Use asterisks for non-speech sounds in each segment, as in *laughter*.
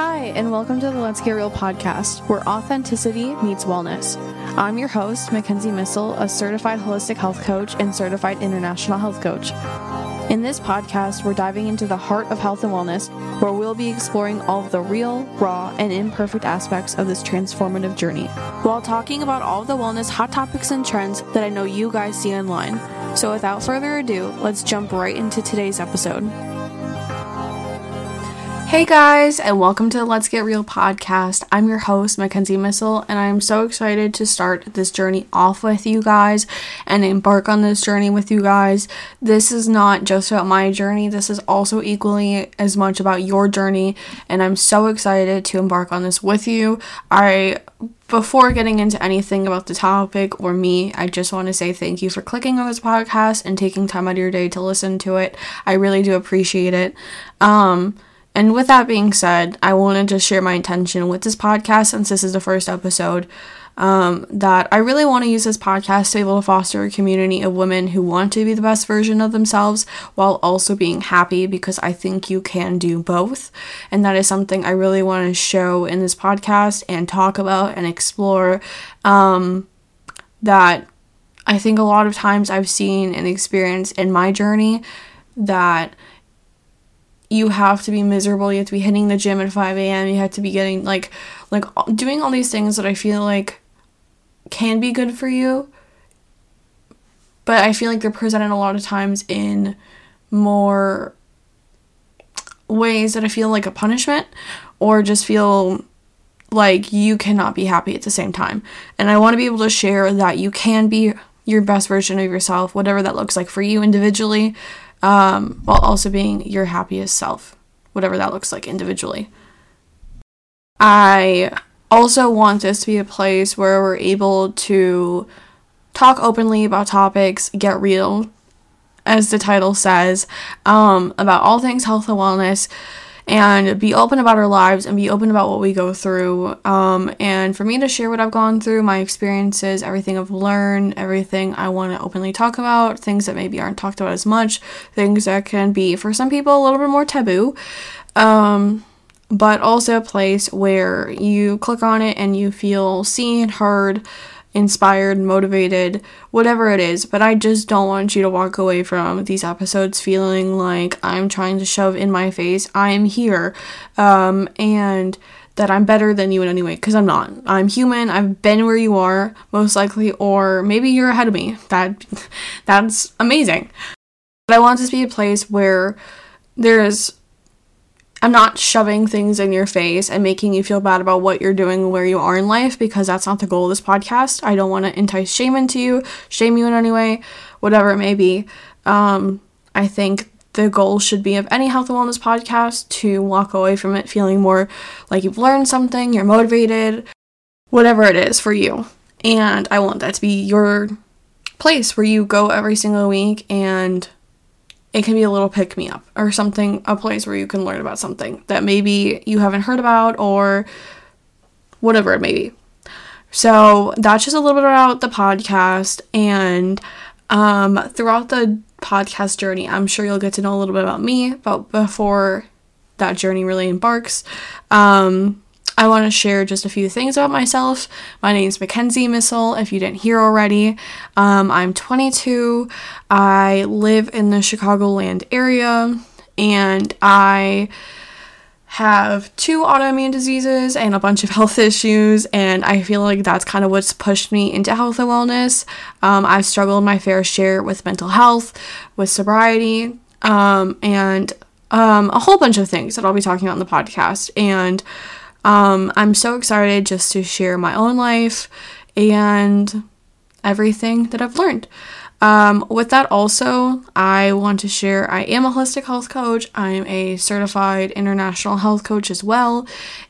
Hi, and welcome to the Let's Get Real podcast, where authenticity meets wellness. I'm your host, Mackenzie Missil, a certified holistic health coach and certified international health coach. In this podcast, we're diving into the heart of health and wellness, where we'll be exploring all of the real, raw, and imperfect aspects of this transformative journey, while talking about all the wellness hot topics and trends that I know you guys see online. So, without further ado, let's jump right into today's episode. Hey guys, and welcome to the Let's Get Real podcast. I'm your host, Mackenzie Missil, and I'm so excited to start this journey off with you guys and embark on this journey with you guys. This is not just about my journey, this is also equally as much about your journey, and I'm so excited to embark on this with you. I before getting into anything about the topic or me, I just want to say thank you for clicking on this podcast and taking time out of your day to listen to it. I really do appreciate it. Um, and with that being said, I wanted to share my intention with this podcast since this is the first episode. Um, that I really want to use this podcast to be able to foster a community of women who want to be the best version of themselves while also being happy because I think you can do both. And that is something I really want to show in this podcast and talk about and explore. Um, that I think a lot of times I've seen and experienced in my journey that you have to be miserable. You have to be hitting the gym at 5 a.m you have to be getting like like doing all these things that i feel like can be good for you. But i feel like they're presented a lot of times in more ways that i feel like a punishment or just feel like you cannot be happy at the same time. And i want to be able to share that you can be your best version of yourself whatever that looks like for you individually um, while also being your happiest self, whatever that looks like individually. I also want this to be a place where we're able to talk openly about topics, get real, as the title says, um, about all things health and wellness and be open about our lives and be open about what we go through. Um, and for me to share what I've gone through, my experiences, everything I've learned, everything I want to openly talk about, things that maybe aren't talked about as much, things that can be for some people a little bit more taboo. Um, but also a place where you click on it and you feel seen, heard, inspired, motivated, whatever it is. But I just don't want you to walk away from these episodes feeling like I'm trying to shove in my face, I am here, um, and that I'm better than you in any way, because I'm not. I'm human, I've been where you are, most likely, or maybe you're ahead of me. That *laughs* that's amazing. But I want this to be a place where there's I'm not shoving things in your face and making you feel bad about what you're doing and where you are in life because that's not the goal of this podcast. I don't want to entice shame into you, shame you in any way, whatever it may be. Um, I think the goal should be of any health and wellness podcast to walk away from it feeling more like you've learned something, you're motivated, whatever it is for you. And I want that to be your place where you go every single week and it can be a little pick me up or something, a place where you can learn about something that maybe you haven't heard about or whatever it may be. So that's just a little bit about the podcast. And um, throughout the podcast journey, I'm sure you'll get to know a little bit about me, but before that journey really embarks, um, I want to share just a few things about myself. My name is Mackenzie Missil, if you didn't hear already. Um, I'm 22. I live in the Chicagoland area, and I have two autoimmune diseases and a bunch of *laughs* health issues, and I feel like that's kind of what's pushed me into health and wellness. Um, I've struggled my fair share with mental health, with sobriety, um, and um, a whole bunch of things that I'll be talking about in the podcast. And um, I'm so excited just to share my own life and everything that I've learned. Um, with that, also, I want to share I am a holistic health coach. I am a certified international health coach as well.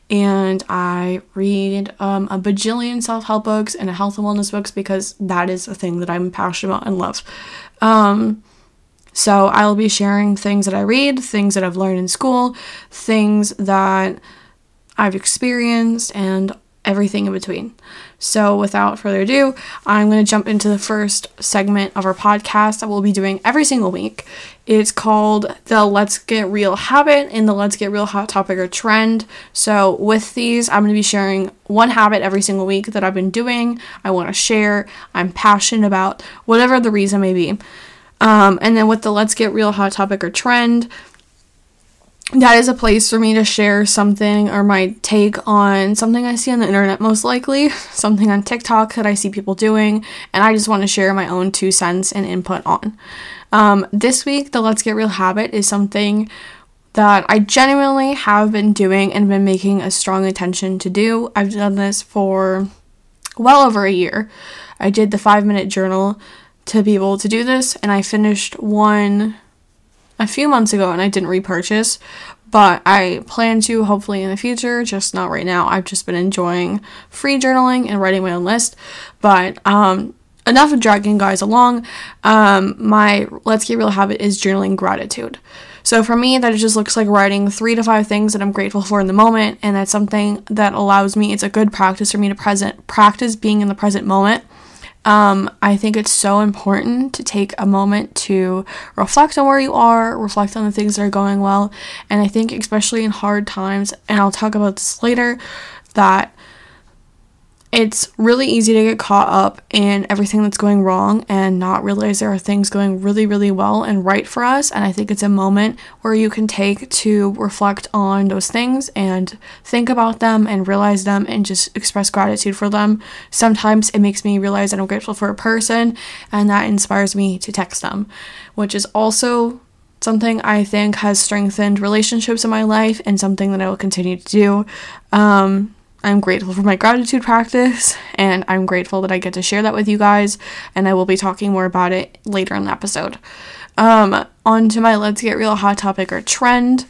And I read um, a bajillion self help books and health and wellness books because that is a thing that I'm passionate about and love. Um, so I'll be sharing things that I read, things that I've learned in school, things that I've experienced and everything in between. So, without further ado, I'm going to jump into the first segment of our podcast that we'll be doing every single week. It's called the Let's Get Real habit and the Let's Get Real hot topic or trend. So, with these, I'm going to be sharing one habit every single week that I've been doing, I want to share, I'm passionate about, whatever the reason may be. Um, and then with the Let's Get Real hot topic or trend, that is a place for me to share something or my take on something I see on the internet, most likely, *laughs* something on TikTok that I see people doing, and I just want to share my own two cents and input on. Um, this week, the Let's Get Real habit is something that I genuinely have been doing and been making a strong intention to do. I've done this for well over a year. I did the five minute journal to be able to do this, and I finished one a few months ago and I didn't repurchase, but I plan to hopefully in the future, just not right now. I've just been enjoying free journaling and writing my own list. But um enough of dragging guys along. Um my let's get real habit is journaling gratitude. So for me, that it just looks like writing three to five things that I'm grateful for in the moment, and that's something that allows me. It's a good practice for me to present practice being in the present moment um, I think it's so important to take a moment to reflect on where you are, reflect on the things that are going well. And I think, especially in hard times, and I'll talk about this later, that it's really easy to get caught up in everything that's going wrong and not realize there are things going really, really well and right for us. And I think it's a moment where you can take to reflect on those things and think about them and realize them and just express gratitude for them. Sometimes it makes me realize that I'm grateful for a person and that inspires me to text them, which is also something I think has strengthened relationships in my life and something that I will continue to do. Um, I'm grateful for my gratitude practice, and I'm grateful that I get to share that with you guys, and I will be talking more about it later in the episode. Um, on to my Let's Get Real hot topic or trend.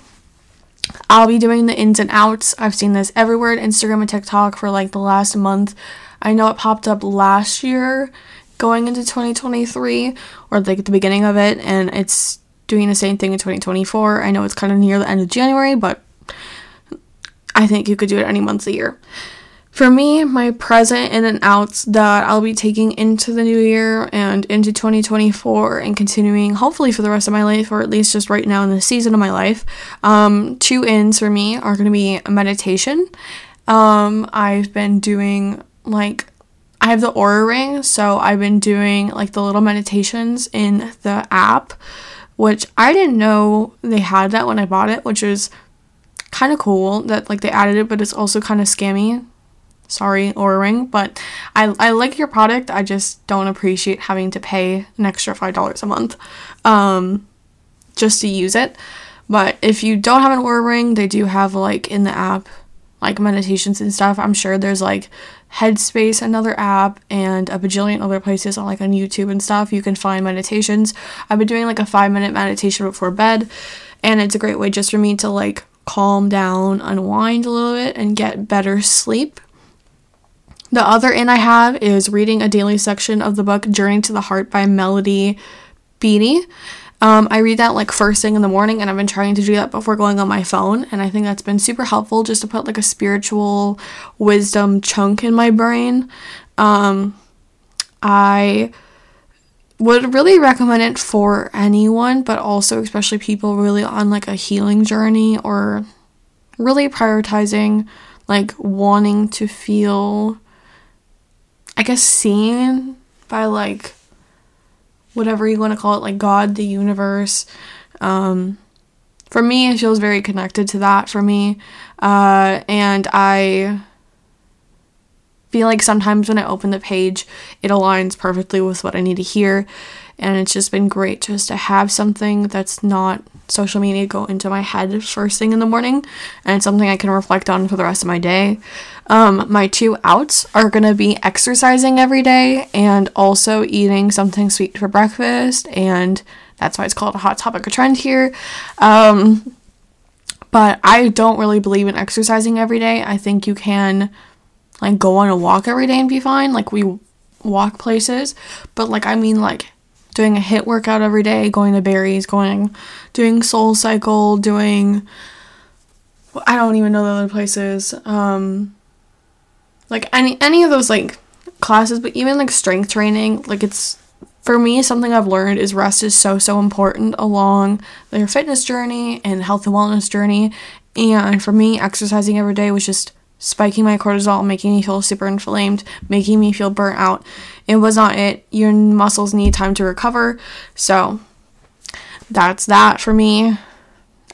I'll be doing the ins and outs. I've seen this everywhere on Instagram and TikTok for like the last month. I know it popped up last year going into 2023, or like at the beginning of it, and it's doing the same thing in 2024. I know it's kind of near the end of January, but I think you could do it any month of the year. For me, my present in and outs that I'll be taking into the new year and into 2024 and continuing hopefully for the rest of my life, or at least just right now in the season of my life. Um, two ins for me are going to be meditation. Um, I've been doing like I have the Oura ring, so I've been doing like the little meditations in the app, which I didn't know they had that when I bought it, which is kind of cool that like they added it, but it's also kind of scammy. Sorry, Oura Ring, but I, I like your product. I just don't appreciate having to pay an extra five dollars a month, um, just to use it. But if you don't have an Oura Ring, they do have like in the app like meditations and stuff. I'm sure there's like Headspace, another app, and a bajillion other places on like on YouTube and stuff. You can find meditations. I've been doing like a five minute meditation before bed, and it's a great way just for me to like calm down, unwind a little bit, and get better sleep. The other in I have is reading a daily section of the book Journey to the Heart by Melody Beattie. Um, I read that like first thing in the morning, and I've been trying to do that before going on my phone, and I think that's been super helpful just to put like a spiritual wisdom chunk in my brain. Um, I would really recommend it for anyone, but also especially people really on like a healing journey or really prioritizing like wanting to feel I guess seen by like whatever you want to call it, like God, the universe. Um, for me, it feels very connected to that for me. Uh, and I feel like sometimes when I open the page, it aligns perfectly with what I need to hear. And it's just been great just to have something that's not social media go into my head first thing in the morning. And it's something I can reflect on for the rest of my day. Um, my two outs are going to be exercising every day and also eating something sweet for breakfast. And that's why it's called a hot topic or trend here. Um, but I don't really believe in exercising every day. I think you can like go on a walk every day and be fine. Like we walk places, but like I mean like doing a HIIT workout every day, going to Barry's, going doing Soul Cycle, doing I don't even know the other places. Um like any any of those like classes, but even like strength training, like it's for me something I've learned is rest is so so important along their fitness journey and health and wellness journey. And for me, exercising every day was just spiking my cortisol, making me feel super inflamed, making me feel burnt out. It was not it. Your muscles need time to recover. So that's that for me.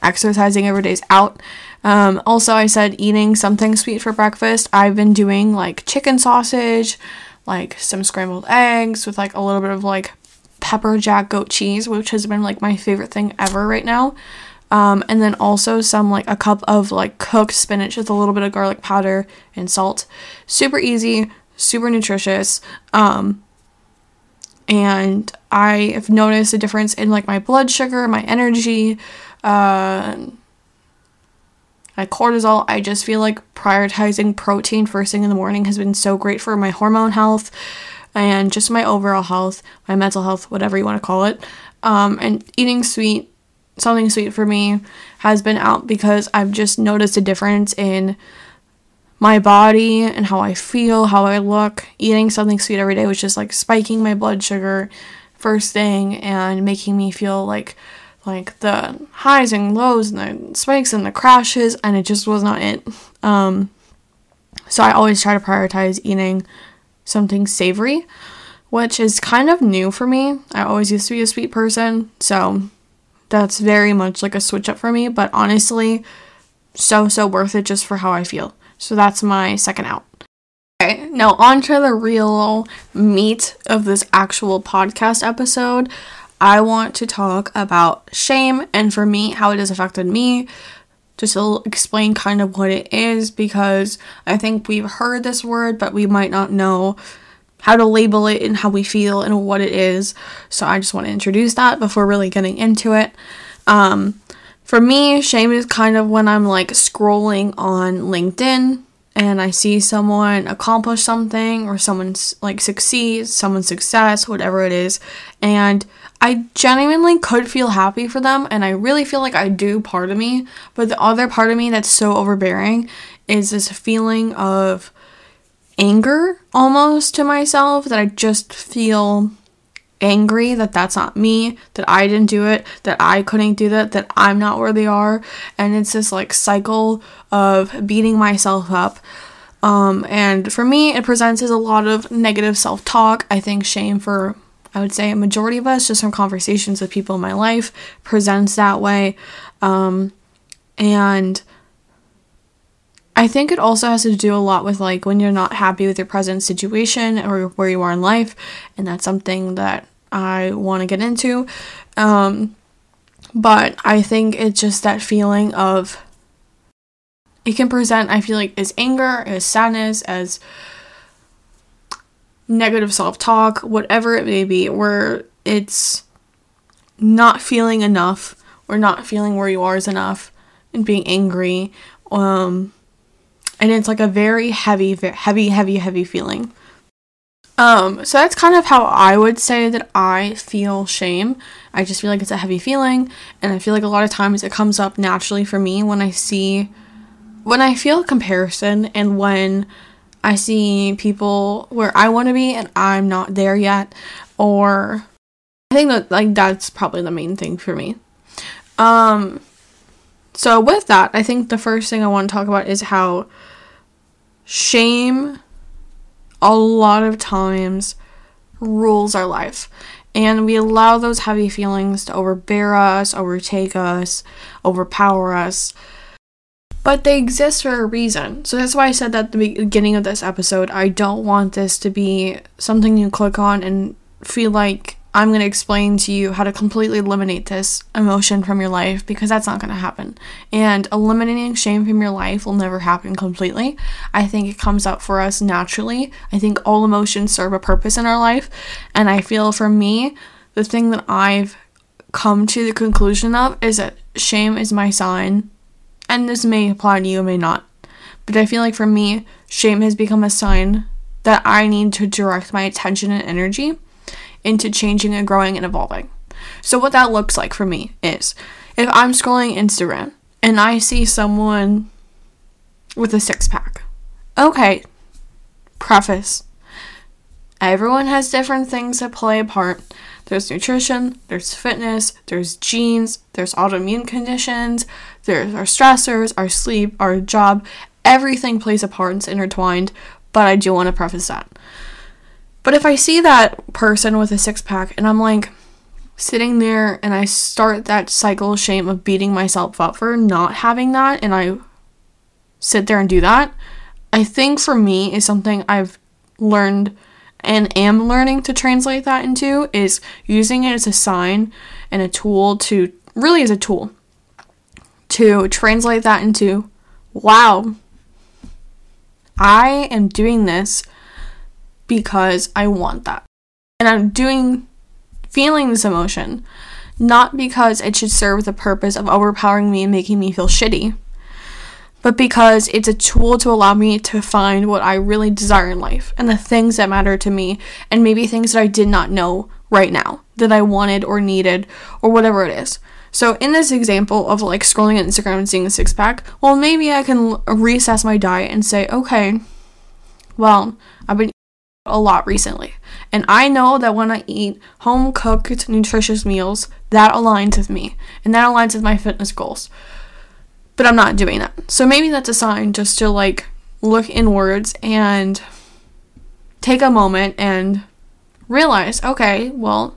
Exercising every day is out. Um, also, I said eating something sweet for breakfast. I've been doing like chicken sausage, like some scrambled eggs with like a little bit of like pepper jack goat cheese, which has been like my favorite thing ever right now. Um, and then also some like a cup of like cooked spinach with a little bit of garlic powder and salt. Super easy, super nutritious. Um, and I have noticed a difference in like my blood sugar, my energy, uh, my cortisol. I just feel like prioritizing protein first thing in the morning has been so great for my hormone health and just my overall health, my mental health, whatever you want to call it. Um, and eating sweet, something sweet for me has been out because I've just noticed a difference in my body and how I feel, how I look. Eating something sweet every day was just like spiking my blood sugar first thing and making me feel like like the highs and lows and the spikes and the crashes, and it just was not it. Um, so I always try to prioritize eating something savory, which is kind of new for me. I always used to be a sweet person, so that's very much like a switch up for me, but honestly, so, so worth it just for how I feel. So that's my second out. Okay, now on to the real meat of this actual podcast episode. I want to talk about shame and for me, how it has affected me. Just to explain kind of what it is because I think we've heard this word, but we might not know how to label it and how we feel and what it is. So I just want to introduce that before really getting into it. Um, for me, shame is kind of when I'm like scrolling on LinkedIn and I see someone accomplish something or someone's like succeeds, someone's success, whatever it is, and I genuinely could feel happy for them, and I really feel like I do part of me, but the other part of me that's so overbearing is this feeling of anger almost to myself that I just feel angry that that's not me, that I didn't do it, that I couldn't do that, that I'm not where they are, and it's this like cycle of beating myself up. Um, and for me, it presents as a lot of negative self talk. I think shame for I would say a majority of us, just from conversations with people in my life, presents that way. Um, and I think it also has to do a lot with like when you're not happy with your present situation or where you are in life. And that's something that I want to get into. Um, but I think it's just that feeling of it can present, I feel like, as anger, as sadness, as negative self talk, whatever it may be, where it's not feeling enough or not feeling where you are is enough and being angry. Um, and it's like a very heavy, heavy, heavy, heavy feeling. Um, so that's kind of how I would say that I feel shame. I just feel like it's a heavy feeling, and I feel like a lot of times it comes up naturally for me when I see, when I feel comparison, and when I see people where I want to be and I'm not there yet, or I think that like that's probably the main thing for me. Um, so with that, I think the first thing I want to talk about is how shame a lot of times rules our life. And we allow those heavy feelings to overbear us, overtake us, overpower us but they exist for a reason. So that's why I said that at the beginning of this episode, I don't want this to be something you click on and feel like I'm going to explain to you how to completely eliminate this emotion from your life because that's not going to happen. And eliminating shame from your life will never happen completely. I think it comes up for us naturally. I think all emotions serve a purpose in our life. And I feel for me, the thing that I've come to the conclusion of is that shame is my sign and this may apply to you, may not. But I feel like for me, shame has become a sign that I need to direct my attention and energy into changing and growing and evolving. So, what that looks like for me is if I'm scrolling Instagram and I see someone with a six pack, okay, preface everyone has different things that play a part. There's nutrition, there's fitness, there's genes, there's autoimmune conditions, there's our stressors, our sleep, our job. Everything plays a part and it's intertwined, but I do want to preface that. But if I see that person with a six pack and I'm like sitting there and I start that cycle of shame of beating myself up for not having that and I sit there and do that, I think for me is something I've learned and am learning to translate that into is using it as a sign and a tool to really as a tool to translate that into wow I am doing this because I want that. And I'm doing feeling this emotion not because it should serve the purpose of overpowering me and making me feel shitty but because it's a tool to allow me to find what I really desire in life and the things that matter to me, and maybe things that I did not know right now that I wanted or needed or whatever it is. So, in this example of like scrolling on Instagram and seeing a six pack, well, maybe I can reassess my diet and say, okay, well, I've been a lot recently. And I know that when I eat home cooked, nutritious meals, that aligns with me and that aligns with my fitness goals but I'm not doing that. So maybe that's a sign just to like look inwards and take a moment and realize, okay, well,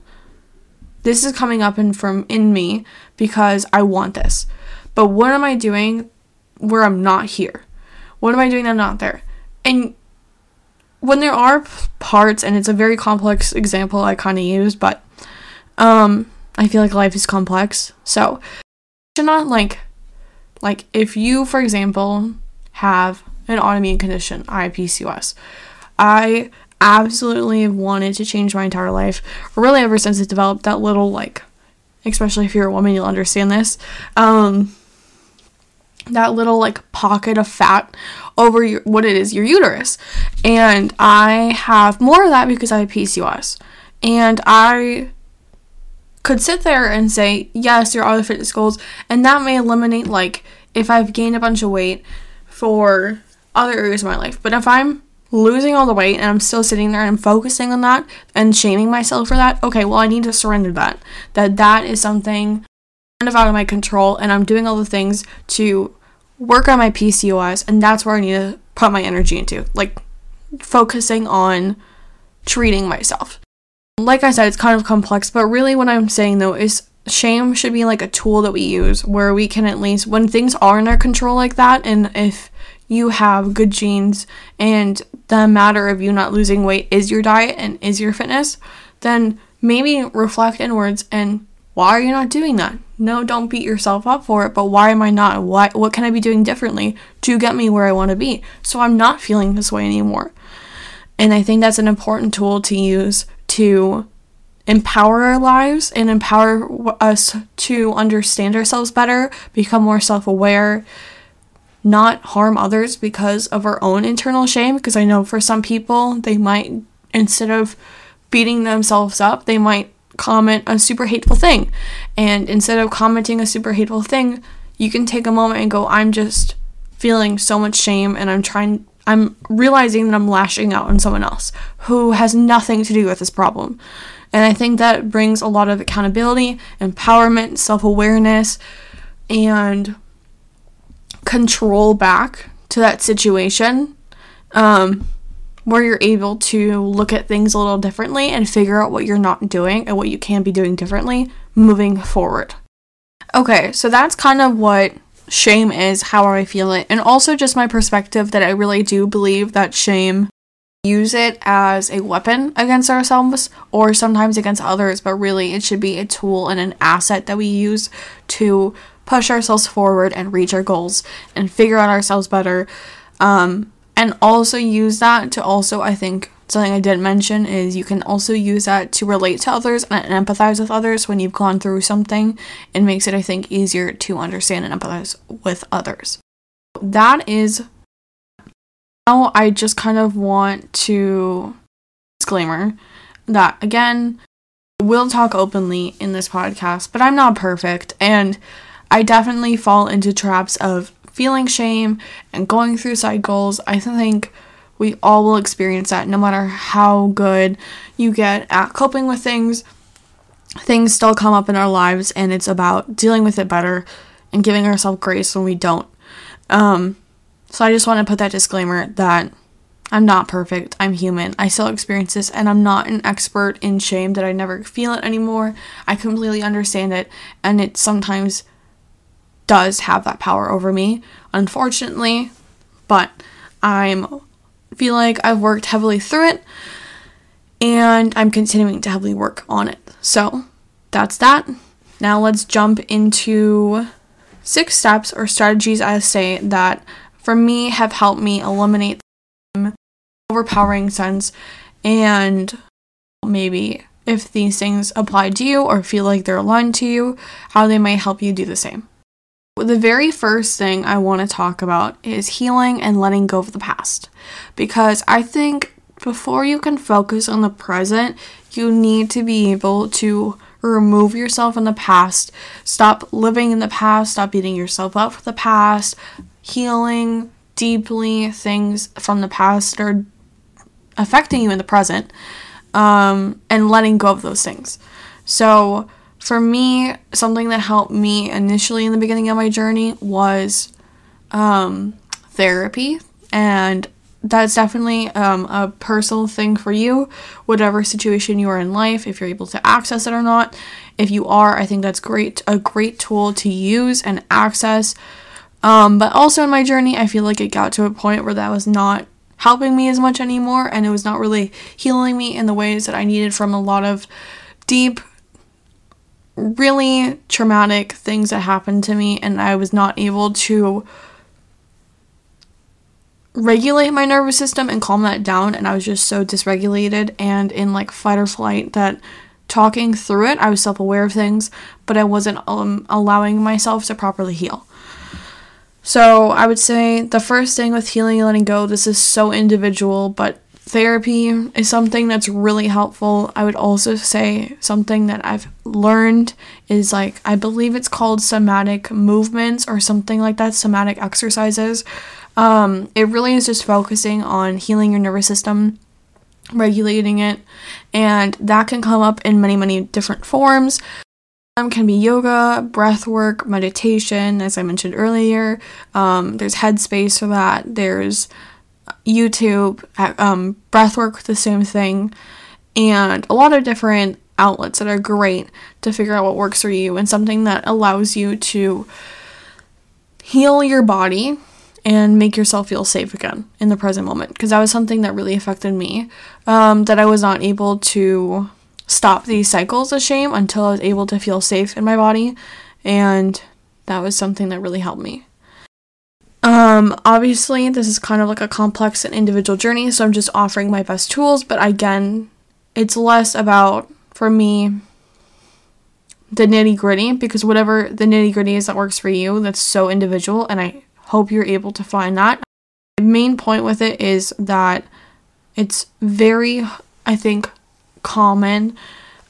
this is coming up in from in me because I want this. But what am I doing where I'm not here? What am I doing I'm not there? And when there are parts and it's a very complex example I kind of use, but um I feel like life is complex. So, should not like like, if you, for example, have an autoimmune condition, I have PCOS, I absolutely wanted to change my entire life, really ever since it developed that little, like, especially if you're a woman, you'll understand this. Um, that little like pocket of fat over your, what it is your uterus and i have more of that because i have pcos and i could sit there and say, yes, your other fitness goals, and that may eliminate, like, if I've gained a bunch of weight for other areas of my life. But if I'm losing all the weight and I'm still sitting there and I'm focusing on that and shaming myself for that, okay, well, I need to surrender that. That that is something kind of out of my control, and I'm doing all the things to work on my PCOS, and that's where I need to put my energy into, like focusing on treating myself. Like I said, it's kind of complex, but really what I'm saying though is shame should be like a tool that we use where we can at least, when things are in our control like that, and if you have good genes and the matter of you not losing weight is your diet and is your fitness, then maybe reflect inwards and why are you not doing that? No, don't beat yourself up for it, but why am I not? Why what can I be doing differently to get me where I want to be? So I'm not feeling this way anymore. And I think that's an important tool to use to empower our lives and empower us to understand ourselves better, become more self aware, not harm others because of our own internal shame. Because I know for some people, they might, instead of beating themselves up, they might comment a super hateful thing. And instead of commenting a super hateful thing, you can take a moment and go, I'm just feeling so much shame and I'm trying I'm realizing that I'm lashing out on someone else who has nothing to do with this problem. And I think that brings a lot of accountability, empowerment, self awareness, and control back to that situation um, where you're able to look at things a little differently and figure out what you're not doing and what you can be doing differently moving forward. Okay, so that's kind of what shame is, how I feel it, and also just my perspective that I really do believe that shame use it as a weapon against ourselves or sometimes against others, but really it should be a tool and an asset that we use to push ourselves forward and reach our goals and figure out ourselves better. Um, and also use that to also, I think, something I didn't mention is you can also use that to relate to others and empathize with others when you've gone through something. It makes it, I think, easier to understand and empathize with others. That is. Now, I just kind of want to disclaimer that again, we'll talk openly in this podcast, but I'm not perfect and I definitely fall into traps of feeling shame and going through cycles. I think We all will experience that no matter how good you get at coping with things. Things still come up in our lives, and it's about dealing with it better and giving ourselves grace when we don't. Um, so I just want to put that disclaimer that I'm not perfect. I'm human. I still experience this, and I'm not an expert in shame that I never feel it anymore. I completely understand it, and it sometimes does have that power over me, unfortunately. But I'm feel like I've worked heavily through it, and I'm continuing to heavily work on it. So that's that. Now let's jump into six steps or strategies I say that for me have helped me eliminate the overpowering sense and maybe if these things apply to you or feel like they're aligned to you, how they might help you do the same. The very first thing I want to talk about is healing and letting go of the past. Because I think before you can focus on the present, you need to be able to remove yourself in the past, stop living in the past, stop beating yourself up for the past, healing deeply things from the past that are affecting you in the present um, and letting go of those things. So, for me, something that helped me initially in the beginning of my journey was um, therapy. And that's definitely um, a personal thing for you, whatever situation you are in life, if you're able to access it or not. If you are, I think that's great, a great tool to use and access. Um, but also in my journey, I feel like it got to a point where that was not helping me as much anymore and it was not really healing me in the ways that I needed from a lot of deep really traumatic things that happened to me and I was not able to regulate my nervous system and calm that down and I was just so dysregulated and in like fight or flight that talking through it I was self-aware of things but I wasn't um, allowing myself to properly heal. So I would say the first thing with healing and letting go, this is so individual, but therapy is something that's really helpful. I would also say something that I've learned is like, I believe it's called somatic movements or something like that, somatic exercises. Um, it really is just focusing on healing your nervous system, regulating it, and that can come up in many, many different forms can be yoga, breath work, meditation, as I mentioned earlier. Um, there's Headspace for that. There's YouTube, um, breath work, the same thing, and a lot of different outlets that are great to figure out what works for you and something that allows you to heal your body and make yourself feel safe again in the present moment because that was something that really affected me um, that i was not able to stop these cycles of shame until I was able to feel safe in my body. And that was something that really helped me. Um, obviously, this is kind of like a complex and individual journey, so I'm just offering my best tools, but again, it's less about, for me, the nitty gritty, because whatever the nitty gritty is that works for you, that's so individual, and I hope you're able to find that. The main point with it is that it's very, I think, common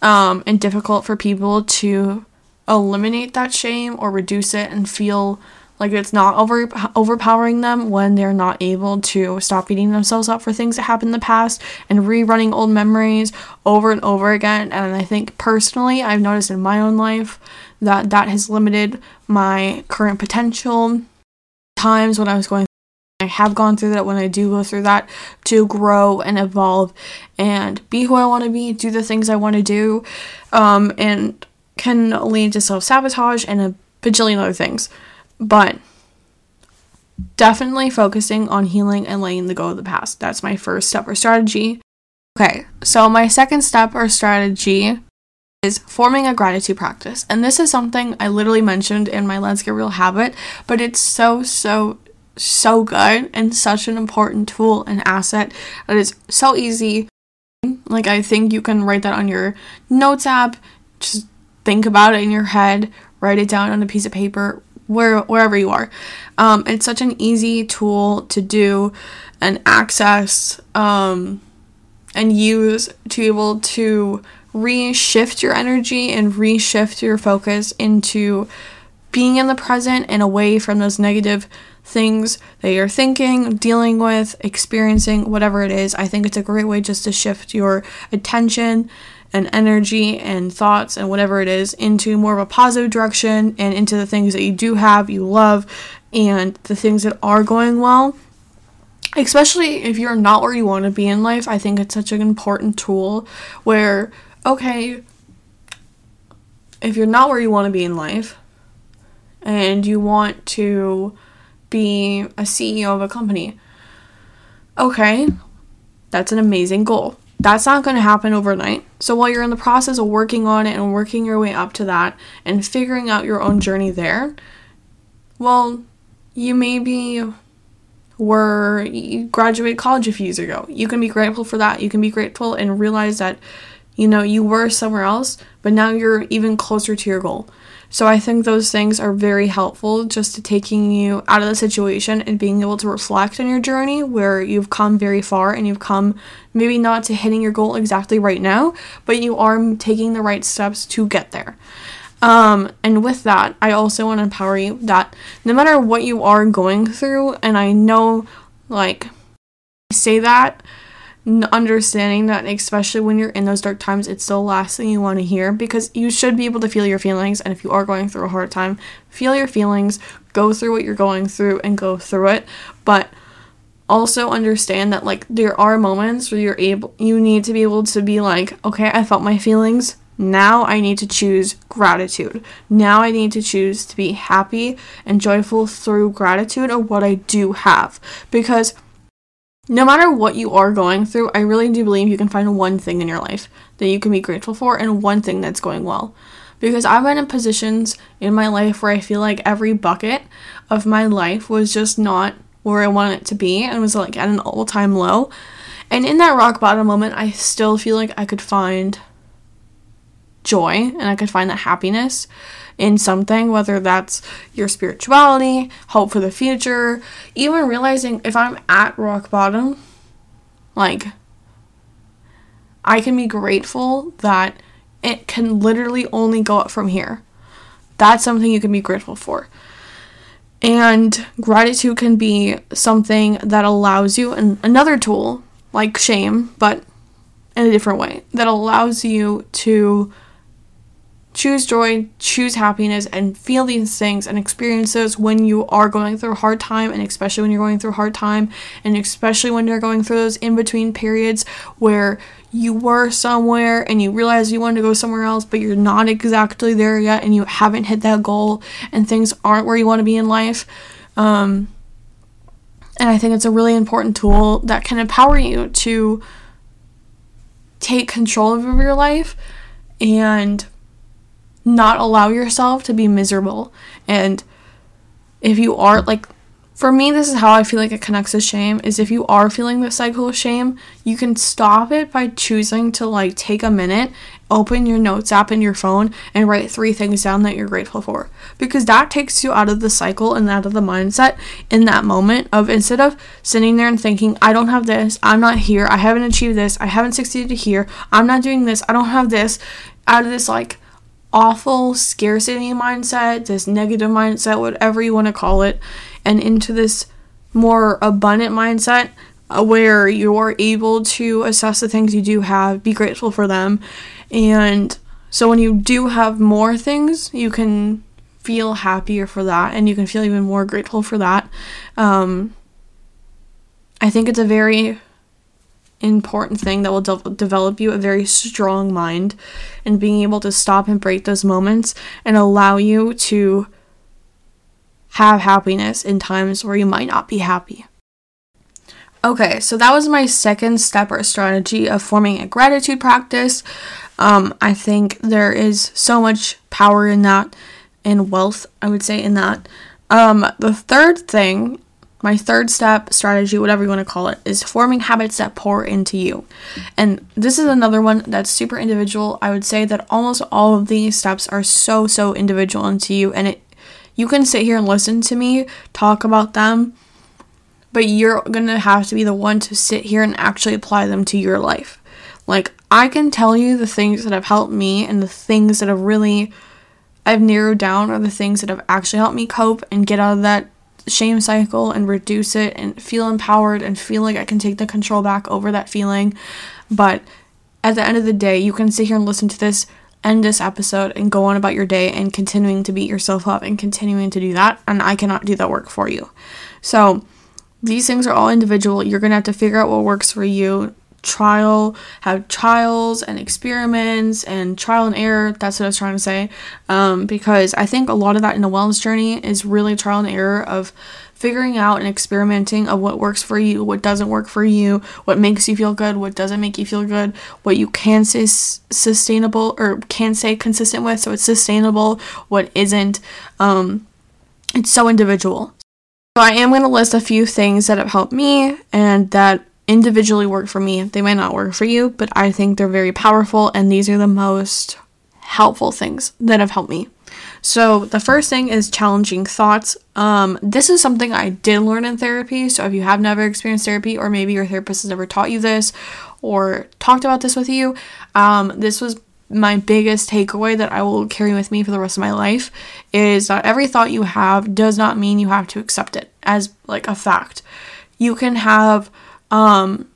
um, and difficult for people to eliminate that shame or reduce it and feel like it's not over overpowering them when they're not able to stop beating themselves up for things that happened in the past and rerunning old memories over and over again and i think personally i've noticed in my own life that that has limited my current potential times when i was going I have gone through that when I do go through that to grow and evolve and be who I want to be, do the things I want to do, um, and can lead to self sabotage and a bajillion other things. But definitely focusing on healing and letting the go of the past. That's my first step or strategy. Okay, so my second step or strategy is forming a gratitude practice. And this is something I literally mentioned in my Let's Get Real habit, but it's so, so, so good and such an important tool and asset that is so easy. Like, I think you can write that on your notes app, just think about it in your head, write it down on a piece of paper, where, wherever you are. Um, it's such an easy tool to do and access um, and use to be able to reshift your energy and reshift your focus into being in the present and away from those negative things that you're thinking, dealing with, experiencing, whatever it is. I think it's a great way just to shift your attention and energy and thoughts and whatever it is into more of a positive direction and into the things that you do have, you love, and the things that are going well. Especially if you're not where you want to be in life, I think it's such an important tool where, okay, if you're not where you want to be in life and you want to be a CEO of a company, okay, that's an amazing goal. That's not going to happen overnight. So while you're in the process of working on it and working your way up to that and figuring out your own journey there, well, you maybe were you graduated college a few years ago. You can be grateful for that. You can be grateful and realize that you know you were somewhere else, but now you're even closer to your goal. So I think those things are very helpful just to taking you out of the situation and being able to reflect on your journey where you've come very far and you've come maybe not to hitting your goal exactly right now, but you are taking the right steps to get there. Um, and with that, I also want to empower you that no matter what you are going through, and I know like I say that understanding that especially when you're in those dark times it's the last thing you want to hear because you should be able to feel your feelings and if you are going through a hard time feel your feelings go through what you're going through and go through it. But also understand that like there are moments where you're able you need to be able to be like okay i felt my feelings. Now i need to choose gratitude. Now i need to choose to be happy and joyful through gratitude of what i do have. Because no matter what you are going through, I really do believe you can find one thing in your life that you can be grateful for and one thing that's going well. Because I've been in positions in my life where I feel like every bucket of my life was just not where I wanted it to be and was like at an all time low. And in that rock bottom moment, I still feel like I could find joy and I could find that happiness in something, whether that's your spirituality, hope for the future, even realizing if I'm at rock bottom, like, I can be grateful that it can literally only go up from here. That's something you can be grateful for. And gratitude can be something that allows you, and another tool like shame, but in a different way, that allows you to choose joy, choose happiness, and feel these things and experiences when you are going through a hard time, and especially when you're going through a hard time, and especially when you're going through those in between periods where you were somewhere and you realize you wanted to go somewhere else, but you're not exactly there yet, and you haven't hit that goal, and things aren't where you want to be in life. Um, and I think it's a really important tool that can empower you to take control of your life and not allow yourself to be miserable. And if you are like for me this is how I feel like it connects to shame is if you are feeling the cycle of shame, you can stop it by choosing to like take a minute, open your notes app in your phone and write three things down that you're grateful for. Because that takes you out of the cycle and out of the mindset in that moment of instead of sitting there and thinking, I don't have this, I'm not here, I haven't achieved this, I haven't succeeded here, I'm not doing this, I don't have this, out of this like awful scarcity mindset, this negative mindset, whatever you want to call it, and into this more abundant mindset uh, where you're able to assess the things you do have, be grateful for them. And so when you do have more things, you can feel happier for that and you can feel even more grateful for that. Um, I think it's a very important thing that will de- develop you a very strong mind and being able to stop and break those moments and allow you to have happiness in times where you might not be happy. Okay, so that was my second step or strategy of forming a gratitude practice. Um, I think there is so much power in that and wealth, I would say, in that. Um, the third thing my third step strategy, whatever you want to call it, is forming habits that pour into you. And this is another one that's super individual. I would say that almost all of these steps are so, so individual into you. And it you can sit here and listen to me talk about them, but you're gonna have to be the one to sit here and actually apply them to your life. Like I can tell you the things that have helped me and the things that have really I've narrowed down are the things that have actually helped me cope and get out of that shame cycle and reduce it and feel empowered and feel like I can take the control back over that feeling. But at the end of the day, you can sit here and listen to this, end this episode, and go on about your day and continuing to beat yourself up and continuing to do that. And I cannot do that work for you. So, these things are all individual. You're going to have to figure out what works for you trial have trials and experiments and trial and error that's what i was trying to say. Um, because i think a lot of that in the wellness journey is really trial and error of figuring out and experimenting of what works for you what doesn't work for you what makes you feel good what doesn't make you feel good what you can say sustainable or can say consistent with so it's sustainable what isn't. Um, it's so individual. So i am going to list a few things that have helped me and that individually work for me. They might not work for you, but I think they're very powerful, and these are the most helpful things that have helped me. So, the first thing is challenging thoughts. Um, this is something I did learn in therapy. So, if you have never experienced therapy, or maybe your therapist has never taught you this or talked about this with you, um, this was my biggest takeaway that I will carry with me for the rest of my life is that every thought you have does not mean you have to accept it as like a fact. You can have um,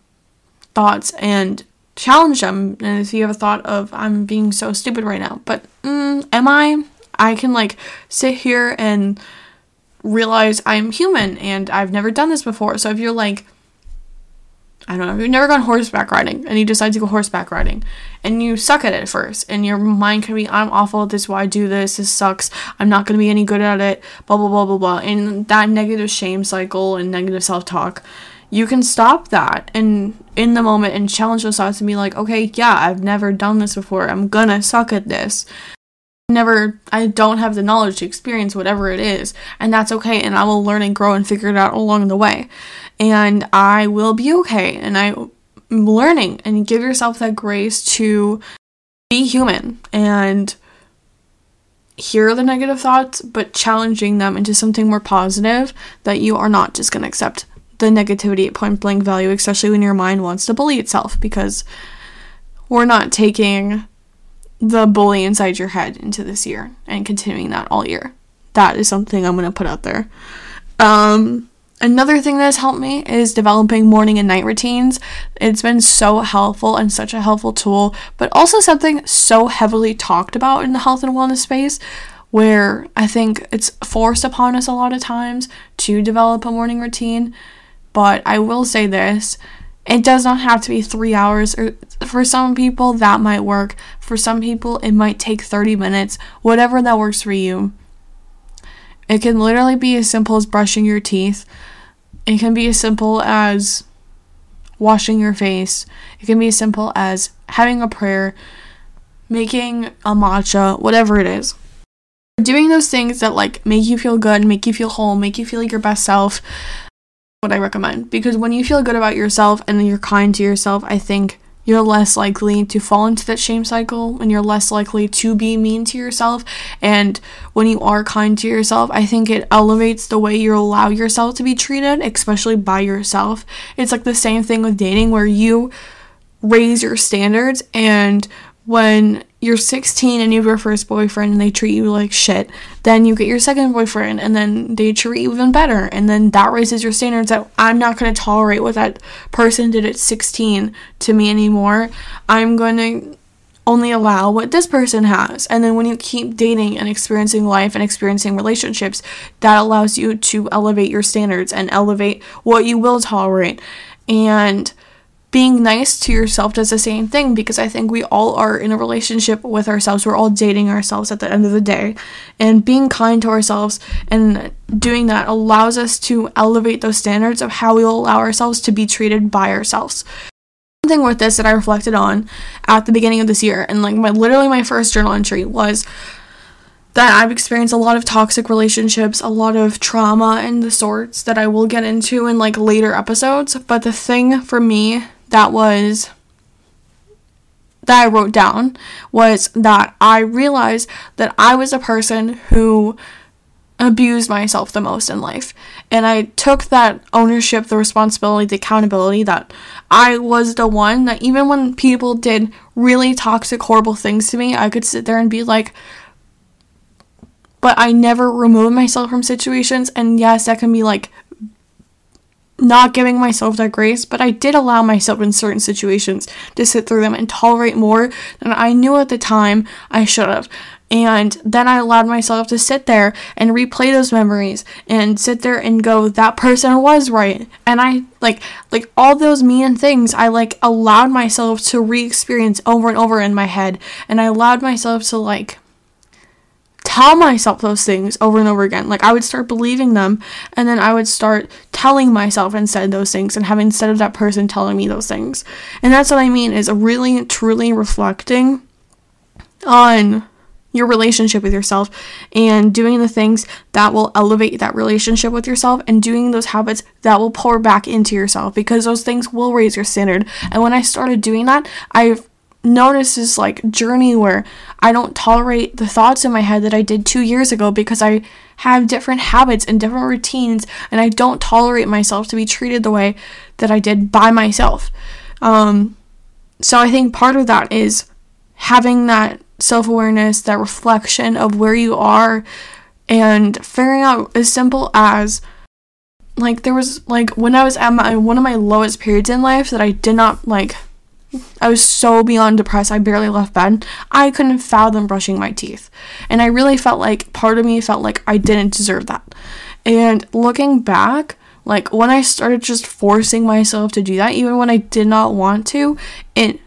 thoughts and challenge them. And if you have a thought of, I'm being so stupid right now, but mm, am I? I can like sit here and realize I'm human and I've never done this before. So if you're like, I don't know, if you've never gone horseback riding and you decide to go horseback riding and you suck at it first and your mind can be, I'm awful at this, why I do this, this sucks, I'm not going to be any good at it, blah, blah, blah, blah, blah. And that negative shame cycle and negative self talk you can stop that and in the moment and challenge those thoughts and be like, okay, yeah, I've never done this before. I'm gonna suck at this. Never, I don't have the knowledge to experience whatever it is, and that's okay. And I will learn and grow and figure it out along the way, and I will be okay. And I'm learning, and give yourself that grace to be human and hear the negative thoughts, but challenging them into something more positive that you are not just gonna accept the negativity at point blank value, especially when your mind wants to bully itself, because we're not taking the bully inside your head into this year and continuing that all year. That is something I'm going to put out there. Um, another thing that has helped me is developing morning and night routines. It's been so helpful and such a helpful tool, but also something so heavily talked about in the health and wellness space where I think it's forced upon us a lot of times to develop a morning routine. But I will say this it does not have to be three hours. Or for some people, that might work. For some people, it might take 30 minutes, whatever that works for you. It can literally be as simple as brushing your teeth. It can be as simple as washing your face. It can be as simple as having a prayer, making a matcha, whatever it is. Doing those things that like make you feel good, make you feel whole, make you feel like your best self, what I recommend because when you feel good about yourself and you're kind to yourself, I think you're less likely to fall into that shame cycle and you're less likely to be mean to yourself. And when you are kind to yourself, I think it elevates the way you allow yourself to be treated, especially by yourself. It's like the same thing with dating where you raise your standards and when you're 16 and you have your first boyfriend and they treat you like shit, then you get your second boyfriend and then they treat you even better. And then that raises your standards that I'm not going to tolerate what that person did at 16 to me anymore. I'm going to only allow what this person has. And then when you keep dating and experiencing life and experiencing relationships, that allows you to elevate your standards and elevate what you will tolerate. And being nice to yourself does the same thing because I think we all are in a relationship with ourselves. We're all dating ourselves at the end of the day. And being kind to ourselves and doing that allows us to elevate those standards of how we will allow ourselves to be treated by ourselves. One thing with this that I reflected on at the beginning of this year, and like my literally my first journal entry was that I've experienced a lot of toxic relationships, a lot of trauma and the sorts that I will get into in like later episodes. But the thing for me that was that I wrote down was that I realized that I was a person who abused myself the most in life. And I took that ownership, the responsibility, the accountability that I was the one that even when people did really toxic, horrible things to me, I could sit there and be like, but I never removed myself from situations. And yes, that can be like not giving myself that grace, but I did allow myself in certain situations to sit through them and tolerate more than I knew at the time I should have. And then I allowed myself to sit there and replay those memories and sit there and go, that person was right. And I like like all those mean things I like allowed myself to re-experience over and over in my head. And I allowed myself to like tell myself those things over and over again. Like I would start believing them and then I would start telling myself instead those things and having instead of that person telling me those things. And that's what I mean is really truly reflecting on your relationship with yourself and doing the things that will elevate that relationship with yourself and doing those habits that will pour back into yourself because those things will raise your standard. And when I started doing that, I've noticed this like journey where I don't tolerate the thoughts in my head that I did 2 years ago because I have different habits and different routines and I don't tolerate myself to be treated the way that I did by myself. Um so I think part of that is having that self awareness, that reflection of where you are, and figuring out as simple as like there was like when I was at my one of my lowest periods in life that I did not like I was so beyond depressed I barely left bed. I couldn't fathom brushing my teeth. And I really felt like part of me felt like I didn't deserve that. And looking back, like when I started just forcing myself to do that, even when I did not want to, it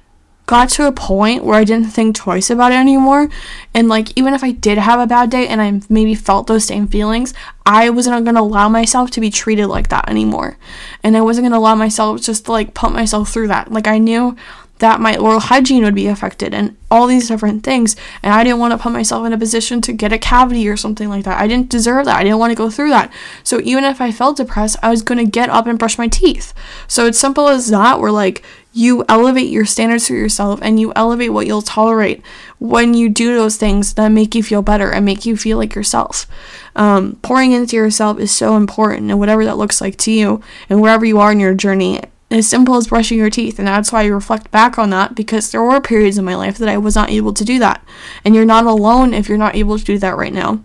got to a point where I didn't think twice about it anymore. And like, even if I did have a bad day and I maybe felt those same feelings, I wasn't gonna allow myself to be treated like that anymore. And I wasn't gonna allow myself just to like pump myself through that. Like, I knew that my oral hygiene would be affected and all these different things. And I didn't want to put myself in a position to get a cavity or something like that. I didn't deserve that. I didn't want to go through that. So even if I felt depressed, I was going to get up and brush my teeth. So it's simple as that, where like you elevate your standards for yourself and you elevate what you'll tolerate when you do those things that make you feel better and make you feel like yourself. Um, pouring into yourself is so important, and whatever that looks like to you, and wherever you are in your journey, as simple as brushing your teeth. And that's why I reflect back on that because there were periods in my life that I was not able to do that. And you're not alone if you're not able to do that right now.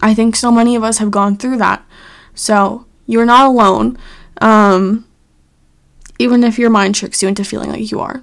I think so many of us have gone through that. So you're not alone, um, even if your mind tricks you into feeling like you are.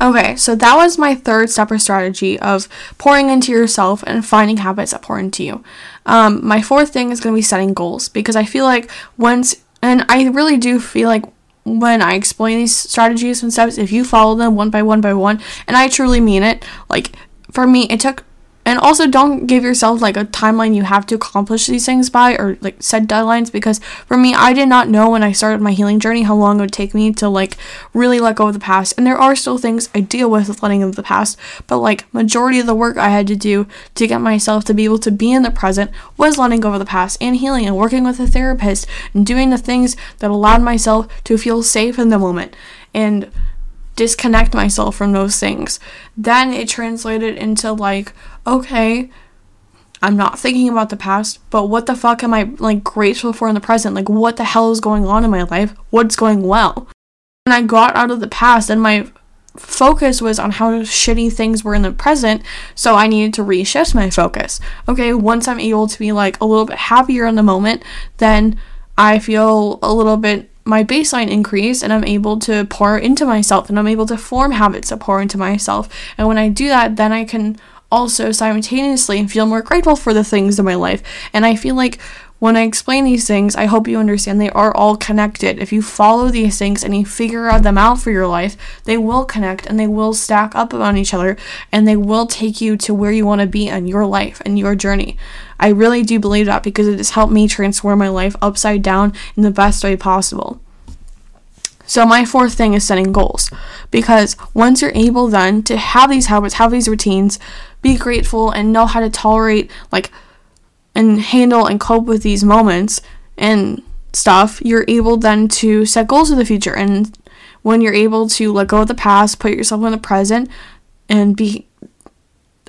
Okay, so that was my third step or strategy of pouring into yourself and finding habits that pour into you. Um, my fourth thing is going to be setting goals because I feel like once and I really do feel like when I explain these strategies and steps, if you follow them one by one by one, and I truly mean it, like for me, it took and also don't give yourself like a timeline you have to accomplish these things by or like set deadlines because for me I did not know when I started my healing journey how long it would take me to like really let go of the past. And there are still things I deal with with letting go of the past, but like majority of the work I had to do to get myself to be able to be in the present was letting go of the past and healing and working with a therapist and doing the things that allowed myself to feel safe in the moment. And disconnect myself from those things. Then it translated into like, okay, I'm not thinking about the past, but what the fuck am I like grateful for in the present? Like what the hell is going on in my life? What's going well? When I got out of the past and my focus was on how shitty things were in the present, so I needed to reshift my focus. Okay, once I'm able to be like a little bit happier in the moment, then I feel a little bit my baseline increase and I'm able to pour into myself and I'm able to form habits that pour into myself. And when I do that, then I can also simultaneously feel more grateful for the things in my life. And I feel like when I explain these things, I hope you understand they are all connected. If you follow these things and you figure them out for your life, they will connect and they will stack up on each other and they will take you to where you want to be in your life and your journey. I really do believe that because it has helped me transform my life upside down in the best way possible. So, my fourth thing is setting goals because once you're able then to have these habits, have these routines, be grateful, and know how to tolerate, like, and handle and cope with these moments and stuff, you're able then to set goals for the future. And when you're able to let go of the past, put yourself in the present, and be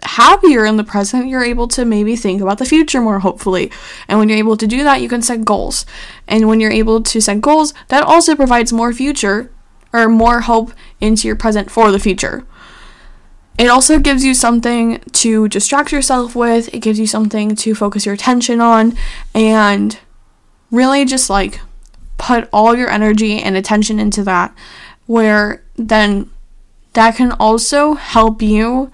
happier in the present, you're able to maybe think about the future more, hopefully. And when you're able to do that, you can set goals. And when you're able to set goals, that also provides more future or more hope into your present for the future. it also gives you something to distract yourself with, it gives you something to focus your attention on, and really just like put all your energy and attention into that, where then that can also help you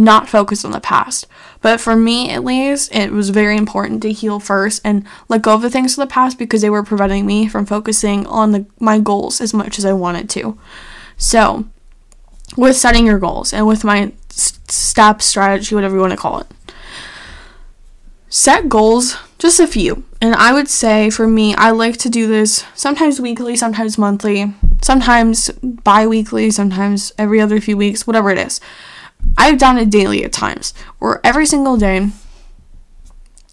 not focus on the past. But for me, at least, it was very important to heal first and let go of the things of the past because they were preventing me from focusing on the, my goals as much as I wanted to. So, with setting your goals and with my step strategy, whatever you want to call it. Set goals, just a few. And I would say for me, I like to do this sometimes weekly, sometimes monthly, sometimes bi weekly, sometimes every other few weeks, whatever it is. I've done it daily at times, where every single day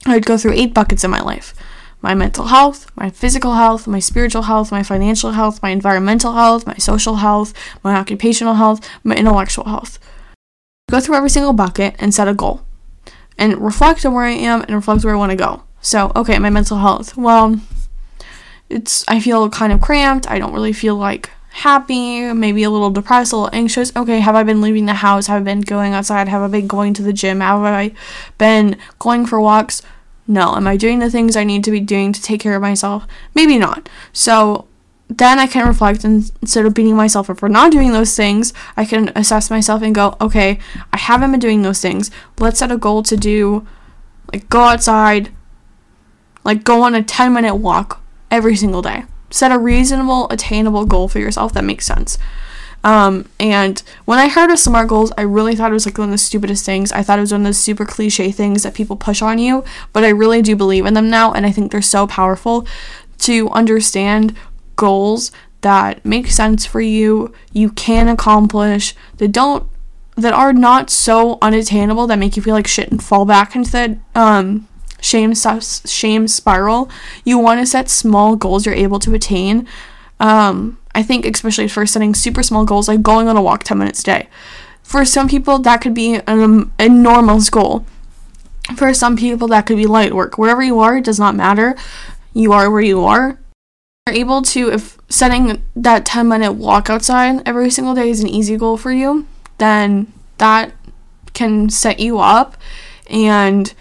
I'd go through eight buckets in my life my mental health, my physical health, my spiritual health, my financial health, my environmental health, my social health, my occupational health, my intellectual health. Go through every single bucket and set a goal and reflect on where I am and reflect where I want to go. So, okay, my mental health. Well, it's I feel kind of cramped. I don't really feel like happy, maybe a little depressed, a little anxious. Okay, have I been leaving the house? Have I been going outside? Have I been going to the gym? Have I been going for walks? No. Am I doing the things I need to be doing to take care of myself? Maybe not. So then I can reflect and instead of beating myself up for not doing those things, I can assess myself and go, okay, I haven't been doing those things. Let's set a goal to do, like, go outside, like, go on a 10 minute walk every single day. Set a reasonable, attainable goal for yourself that makes sense. Um, and when I heard of SMART goals, I really thought it was like one of the stupidest things. I thought it was one of those super cliche things that people push on you, but I really do believe in them now, and I think they're so powerful to understand goals that make sense for you, you can accomplish, that don't that are not so unattainable that make you feel like shit and fall back into that um shame shame spiral. You want to set small goals you're able to attain. Um, I think especially for setting super small goals like going on a walk 10 minutes a day. For some people that could be an enormous goal. For some people that could be light work. Wherever you are, it does not matter. You are where you are. You're able to if setting that 10 minute walk outside every single day is an easy goal for you, then that can set you up and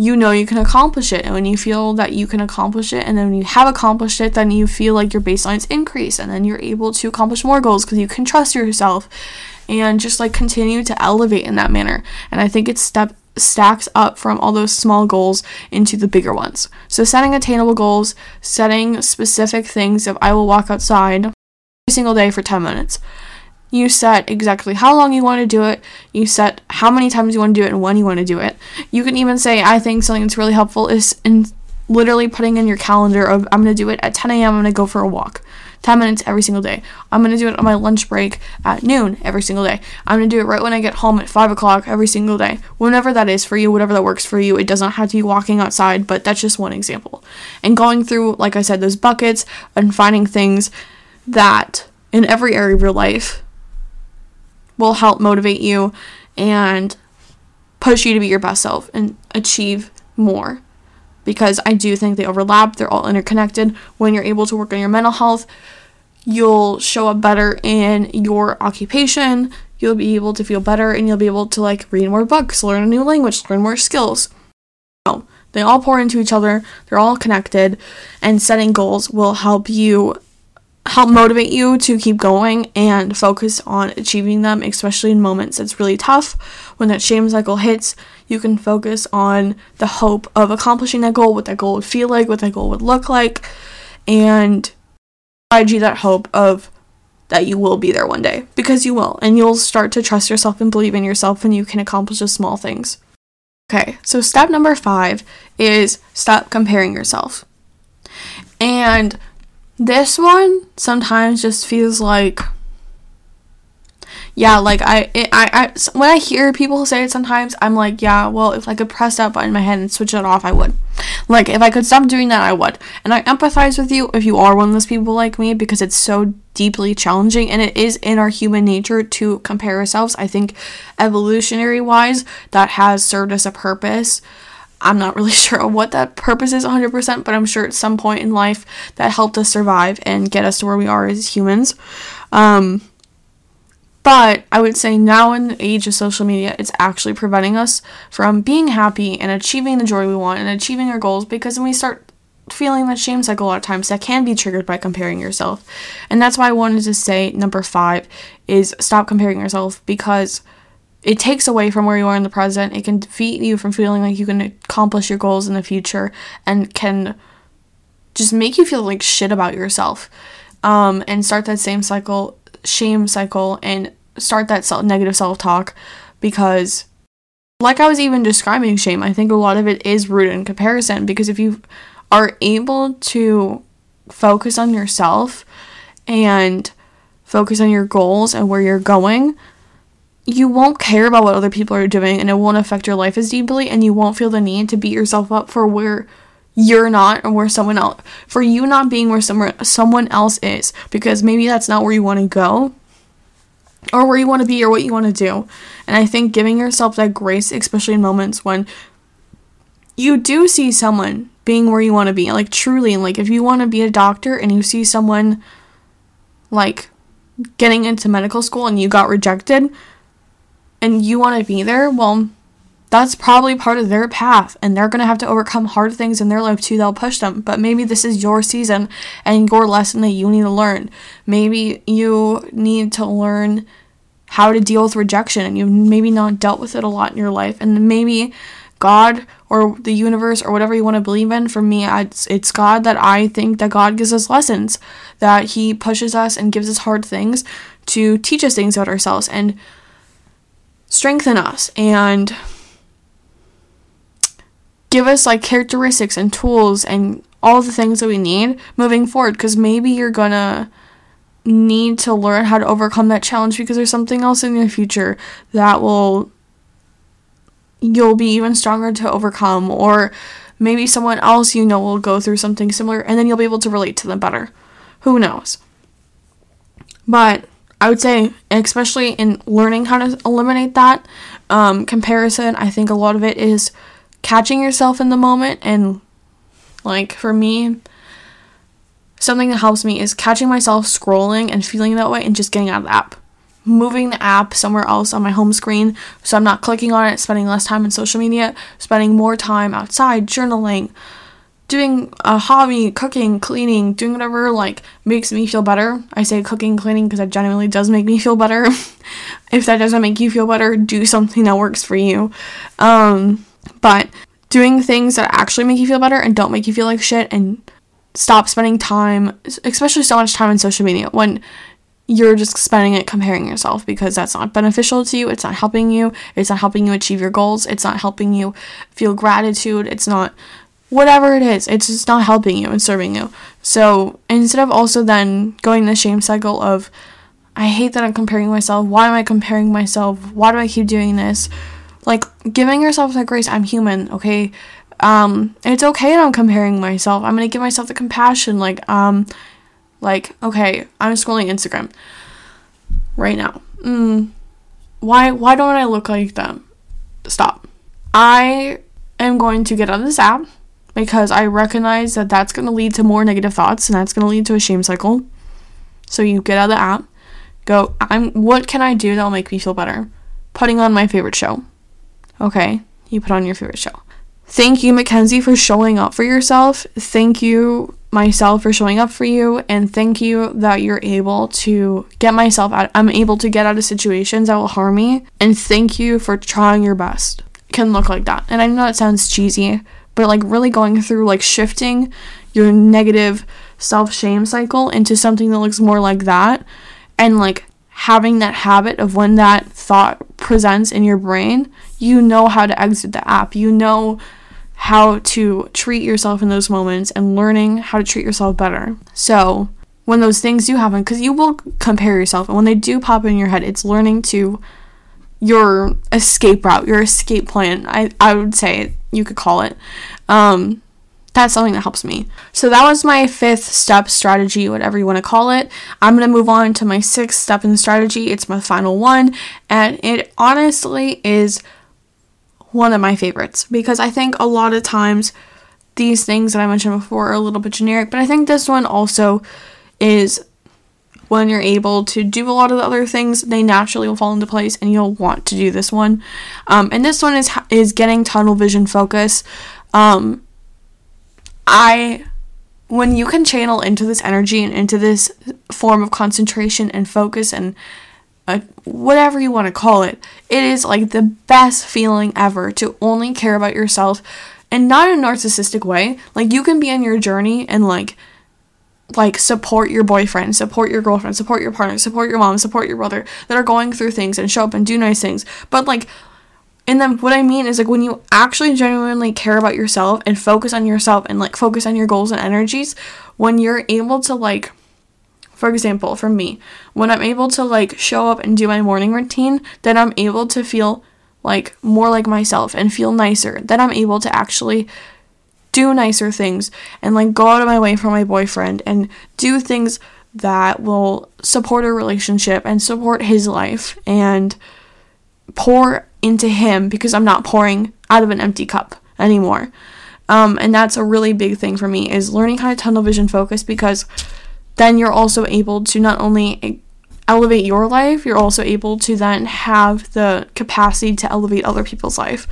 you know you can accomplish it. And when you feel that you can accomplish it, and then when you have accomplished it, then you feel like your baseline's increase, and then you're able to accomplish more goals because you can trust yourself and just like continue to elevate in that manner. And I think it step stacks up from all those small goals into the bigger ones. So setting attainable goals, setting specific things of I will walk outside every single day for 10 minutes. You set exactly how long you want to do it. You set how many times you want to do it and when you want to do it. You can even say, I think something that's really helpful is in literally putting in your calendar of I'm going to do it at 10 a.m. I'm going to go for a walk. 10 minutes every single day. I'm going to do it on my lunch break at noon every single day. I'm going to do it right when I get home at 5 o'clock every single day. Whenever that is for you, whatever that works for you. It doesn't have to be walking outside, but that's just one example. And going through, like I said, those buckets and finding things that in every area of your life will help motivate you and push you to be your best self and achieve more. Because I do think they overlap, they're all interconnected. When you're able to work on your mental health, you'll show up better in your occupation, you'll be able to feel better, and you'll be able to like read more books, learn a new language, learn more skills. So, they all pour into each other, they're all connected, and setting goals will help you help motivate you to keep going and focus on achieving them, especially in moments that's really tough. When that shame cycle hits, you can focus on the hope of accomplishing that goal, what that goal would feel like, what that goal would look like, and provide you that hope of that you will be there one day because you will, and you'll start to trust yourself and believe in yourself and you can accomplish the small things. Okay, so step number five is stop comparing yourself. And this one sometimes just feels like yeah, like I, it, I, I, when I hear people say it sometimes, I'm like, yeah, well, if I could press that button in my head and switch it off, I would. Like, if I could stop doing that, I would. And I empathize with you if you are one of those people like me because it's so deeply challenging and it is in our human nature to compare ourselves. I think evolutionary wise, that has served us a purpose. I'm not really *laughs* sure what that purpose is 100%, but I'm sure at some point in life that helped us survive and get us to where we are as humans. Um, But I would say now in the age of social media, it's actually preventing us from being happy and achieving the joy we want and achieving our goals because when we start feeling that shame cycle a lot of times that can be triggered by comparing yourself. And that's why I wanted to say number five is stop comparing yourself because it takes away from where you are in the present. It can defeat you from feeling like you can accomplish your goals in the future and can just make you feel like shit about yourself. Um, and start that same cycle, shame cycle, and start that self- negative self talk because, like I was even describing shame, I think a lot of it is rooted in comparison because if you are able to focus on yourself and focus on your goals and where you're going, you won't care about what other people are doing and it won't affect your life as deeply and you won't feel the need to beat yourself up for where you're not or where someone else for you not being where somewhere someone else is because maybe that's not where you want to go or where you want to be or what you want to do. And I think giving yourself that grace especially in moments when you do see someone being where you want to be. Like truly, like if you want to be a doctor and you see someone like getting into medical school and you got rejected and you want to be there, well, that's probably part of their path and they're going to have to overcome hard things in their life too they'll push them but maybe this is your season and your lesson that you need to learn maybe you need to learn how to deal with rejection and you've maybe not dealt with it a lot in your life and maybe God or the universe or whatever you want to believe in. For me, it's, it's God that I think that God gives us lessons, that He pushes us and gives us hard things to teach us things about ourselves and strengthen us and give us like characteristics and tools and all the things that we need moving forward because maybe you're gonna need to learn how to overcome that challenge because there's something else in your future that will you'll be even stronger to overcome, or maybe someone else you know will go through something similar and then you'll be able to relate to them better. Who knows? But I would say, especially in learning how to eliminate that um, comparison, I think a lot of it is catching yourself in the moment. And, like, for me, something that helps me is catching myself scrolling and feeling that way and just getting out of the app moving the app somewhere else on my home screen so I'm not clicking on it, spending less time on social media, spending more time outside, journaling, doing a hobby, cooking, cleaning, doing whatever like makes me feel better. I say cooking, cleaning because it genuinely does make me feel better. *laughs* if that doesn't make you feel better, do something that works for you. Um, but doing things that actually make you feel better and don't make you feel like shit and stop spending time, especially so much time on social media when you're just spending it comparing yourself because that's not beneficial to you. It's not helping you. It's not helping you achieve your goals. It's not helping you feel gratitude. It's not whatever it is. It's just not helping you and serving you. So instead of also then going the shame cycle of, I hate that I'm comparing myself. Why am I comparing myself? Why do I keep doing this? Like giving yourself that grace. I'm human, okay? Um, it's okay that I'm comparing myself. I'm gonna give myself the compassion. Like, um, like, okay, I'm scrolling Instagram right now. Mm, why why don't I look like them? Stop. I am going to get of this app because I recognize that that's going to lead to more negative thoughts and that's going to lead to a shame cycle. So you get out of the app, go, I'm what can I do that'll make me feel better? Putting on my favorite show. Okay, you put on your favorite show. Thank you, Mackenzie, for showing up for yourself. Thank you, myself, for showing up for you. And thank you that you're able to get myself out. I'm able to get out of situations that will harm me. And thank you for trying your best. Can look like that. And I know it sounds cheesy, but like really going through, like shifting your negative self shame cycle into something that looks more like that. And like having that habit of when that thought presents in your brain, you know how to exit the app. You know how to treat yourself in those moments and learning how to treat yourself better. So, when those things do happen, because you will compare yourself, and when they do pop in your head, it's learning to your escape route, your escape plan. I, I would say you could call it. Um, that's something that helps me. So that was my fifth step strategy, whatever you want to call it. I'm going to move on to my sixth step in strategy. It's my final one, and it honestly is one of my favorites because I think a lot of times these things that I mentioned before are a little bit generic, but I think this one also is when you're able to do a lot of the other things, they naturally will fall into place and you'll want to do this one. Um, and this one is is getting tunnel vision focus. Um, I when you can channel into this energy and into this form of concentration and focus and uh, whatever you want to call it, it is like the best feeling ever to only care about yourself and not in a narcissistic way. Like you can be on your journey and like like support your boyfriend, support your girlfriend, support your partner, support your mom, support your brother that are going through things and show up and do nice things. But like and then what I mean is like when you actually genuinely care about yourself and focus on yourself and like focus on your goals and energies, when you're able to like for example, for me, when I'm able to like show up and do my morning routine, then I'm able to feel like more like myself and feel nicer. Then I'm able to actually do nicer things and like go out of my way for my boyfriend and do things that will support a relationship and support his life and pour into him because I'm not pouring out of an empty cup anymore. Um, and that's a really big thing for me is learning how to tunnel vision focus because then you're also able to not only elevate your life, you're also able to then have the capacity to elevate other people's life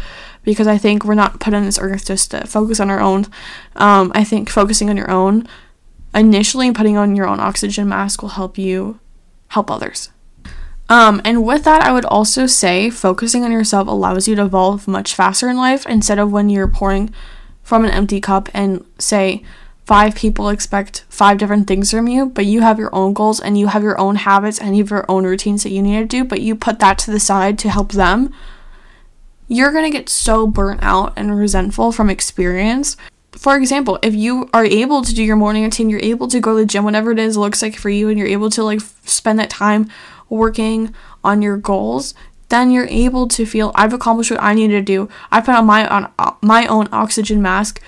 because I think we're not put on this earth just to focus on our own. Um, I think focusing on your own, initially putting on your own oxygen mask will help you help others. Um, and with that, I would also say focusing on yourself allows you to evolve much faster in life instead of when you're pouring from an empty cup and say five people expect five different things from you, but you have your own goals and you have your own habits and you have your own routines that you need to do, but you put that to the side to help them you're going to get so burnt out and resentful from experience. For example, if you are able to do your morning routine, you're able to go to the gym, whatever it is looks like for you, and you're able to like spend that time working on your goals, then you're able to feel I've accomplished what I need to do. I put on my on my own oxygen mask.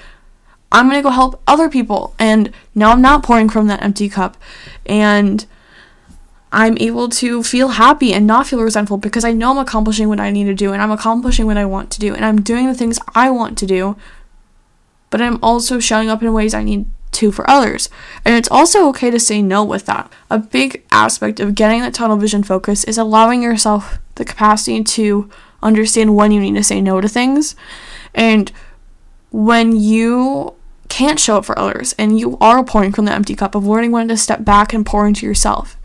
I'm gonna go help other people, and now I'm not pouring from that empty cup, and I'm able to feel happy and not feel resentful because I know I'm accomplishing what I need to do and I'm accomplishing what I want to do and I'm doing the things I want to do, but I'm also showing up in ways I need to for others. And it's also okay to say no with that. A big aspect of getting that tunnel vision focus is allowing yourself the capacity to understand when you need to say no to things. And when you can't show up for others and you are pouring from the empty cup of learning when to step back and pour into yourself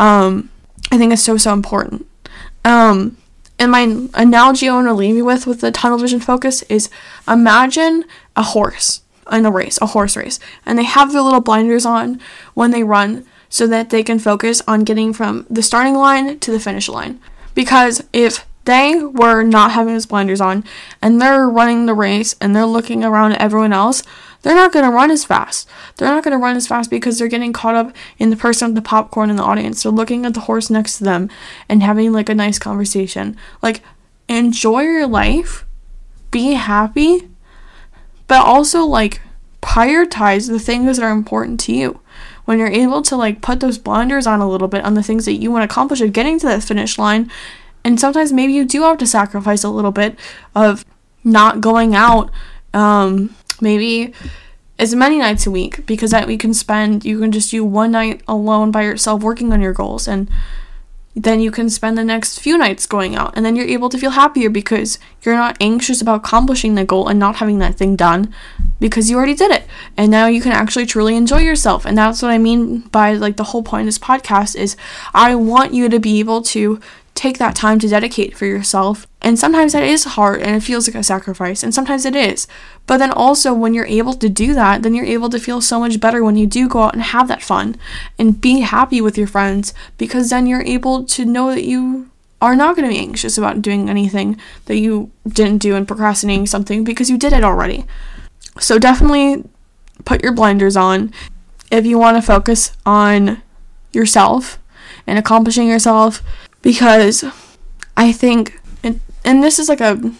um, I think is so so important. Um, and my analogy I want to leave you with with the tunnel vision focus is imagine a horse in a race, a horse race, and they have their little blinders on when they run so that they can focus on getting from the starting line to the finish line. Because if they were not having those blinders on and they're running the race and they're looking around at everyone else, they're not going to run as fast. They're not going to run as fast because they're getting caught up in the person with the popcorn in the audience. They're looking at the horse next to them and having like a nice conversation. Like, enjoy your life, be happy, but also like prioritize the things that are important to you. When you're able to like put those blinders on a little bit on the things that you want to accomplish of getting to that finish line, and sometimes maybe you do have to sacrifice a little bit of not going out um, maybe as many nights a week because that we can spend you can just do one night alone by yourself working on your goals and then you can spend the next few nights going out and then you're able to feel happier because you're not anxious about accomplishing the goal and not having that thing done because you already did it. And now you can actually truly enjoy yourself. And that's what i mean by like the whole point of this podcast is i want you to be able to take that time to dedicate for yourself. And sometimes that is hard and it feels like a sacrifice, and sometimes it is. But then also, when you're able to do that, then you're able to feel so much better when you do go out and have that fun and be happy with your friends because then you're able to know that you are not going to be anxious about doing anything that you didn't do and procrastinating something because you did it already. So definitely put your blinders on if you want to focus on yourself and accomplishing yourself because I think, and, and this is like a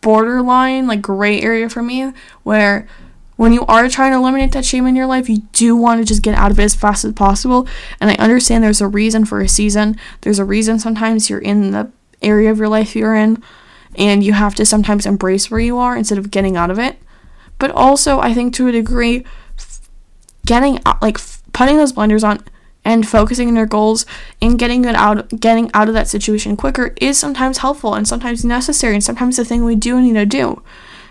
borderline, like gray area for me, where when you are trying to eliminate that shame in your life, you do want to just get out of it as fast as possible. And I understand there's a reason for a season. There's a reason sometimes you're in the area of your life you're in, and you have to sometimes embrace where you are instead of getting out of it. But also, I think to a degree, getting out, like putting those blinders on and focusing on your goals and getting it out getting out of that situation quicker is sometimes helpful and sometimes necessary and sometimes the thing we do need to do.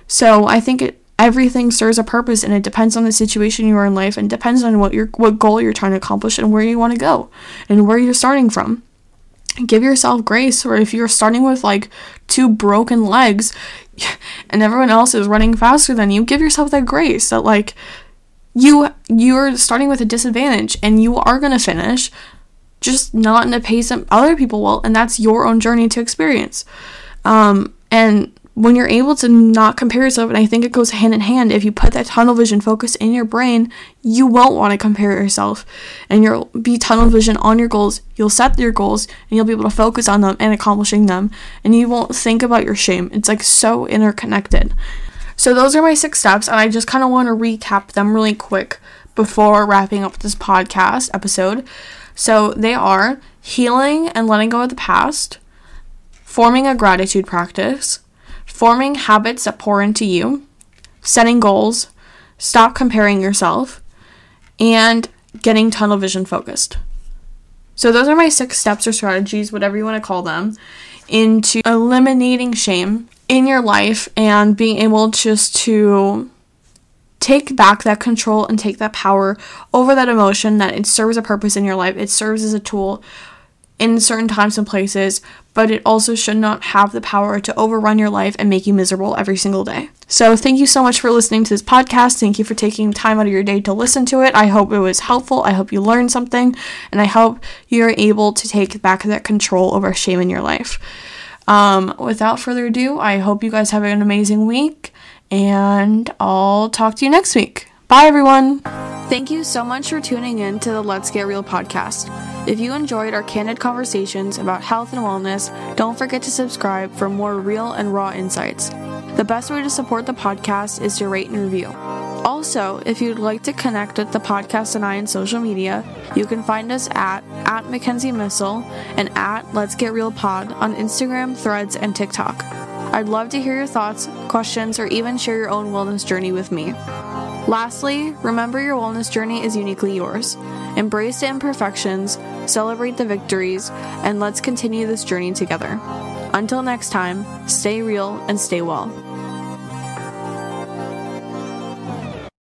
So I think it everything serves a purpose and it depends on the situation you are in life and depends on what your what goal you're trying to accomplish and where you want to go and where you're starting from give yourself grace or if you're starting with like two broken legs *laughs* and everyone else is running faster than you give yourself that grace that like you you're starting with a disadvantage and you are going to finish just not in a pace that other people will and that's your own journey to experience um, and when you're able to not compare yourself, and I think it goes hand in hand, if you put that tunnel vision focus in your brain, you won't want to compare yourself. And you'll be tunnel vision on your goals. You'll set your goals and you'll be able to focus on them and accomplishing them. And you won't think about your shame. It's like so interconnected. So, those are my six steps, and I just kind of want to recap them really quick before wrapping up this podcast episode. So, they are healing and letting go of the past, forming a gratitude practice forming habits that pour into you, setting goals, stop comparing yourself, and getting tunnel vision focused. So, those are my six steps or strategies, whatever you want to call them, into eliminating shame in your life and being able just to take back that control and take that power over that emotion that it serves a purpose in your life. It serves as a tool in certain times and places, but it also should not have the power to overrun your life and make you miserable every single day. So, thank you so much for listening to this podcast. Thank you for taking time out of your day to listen to it. I hope it was helpful. I hope you learned something, and I hope you're able to take back that control over shame in your life. Um, without further ado, I hope you guys have an amazing week, and I'll talk to you next week. Bye, everyone. Thank you so much for tuning in to the Let's Get Real podcast. If you enjoyed our candid conversations about health and wellness, don't forget to subscribe for more real and raw insights. The best way to support the podcast is to rate and review. Also, if you'd like to connect with the podcast and I on social media, you can find us at, at Mackenzie Missil and at Let's Get Real Pod on Instagram, Threads, and TikTok. I'd love to hear your thoughts, questions, or even share your own wellness journey with me. Lastly, remember your wellness journey is uniquely yours. Embrace the imperfections, celebrate the victories, and let's continue this journey together. Until next time, stay real and stay well.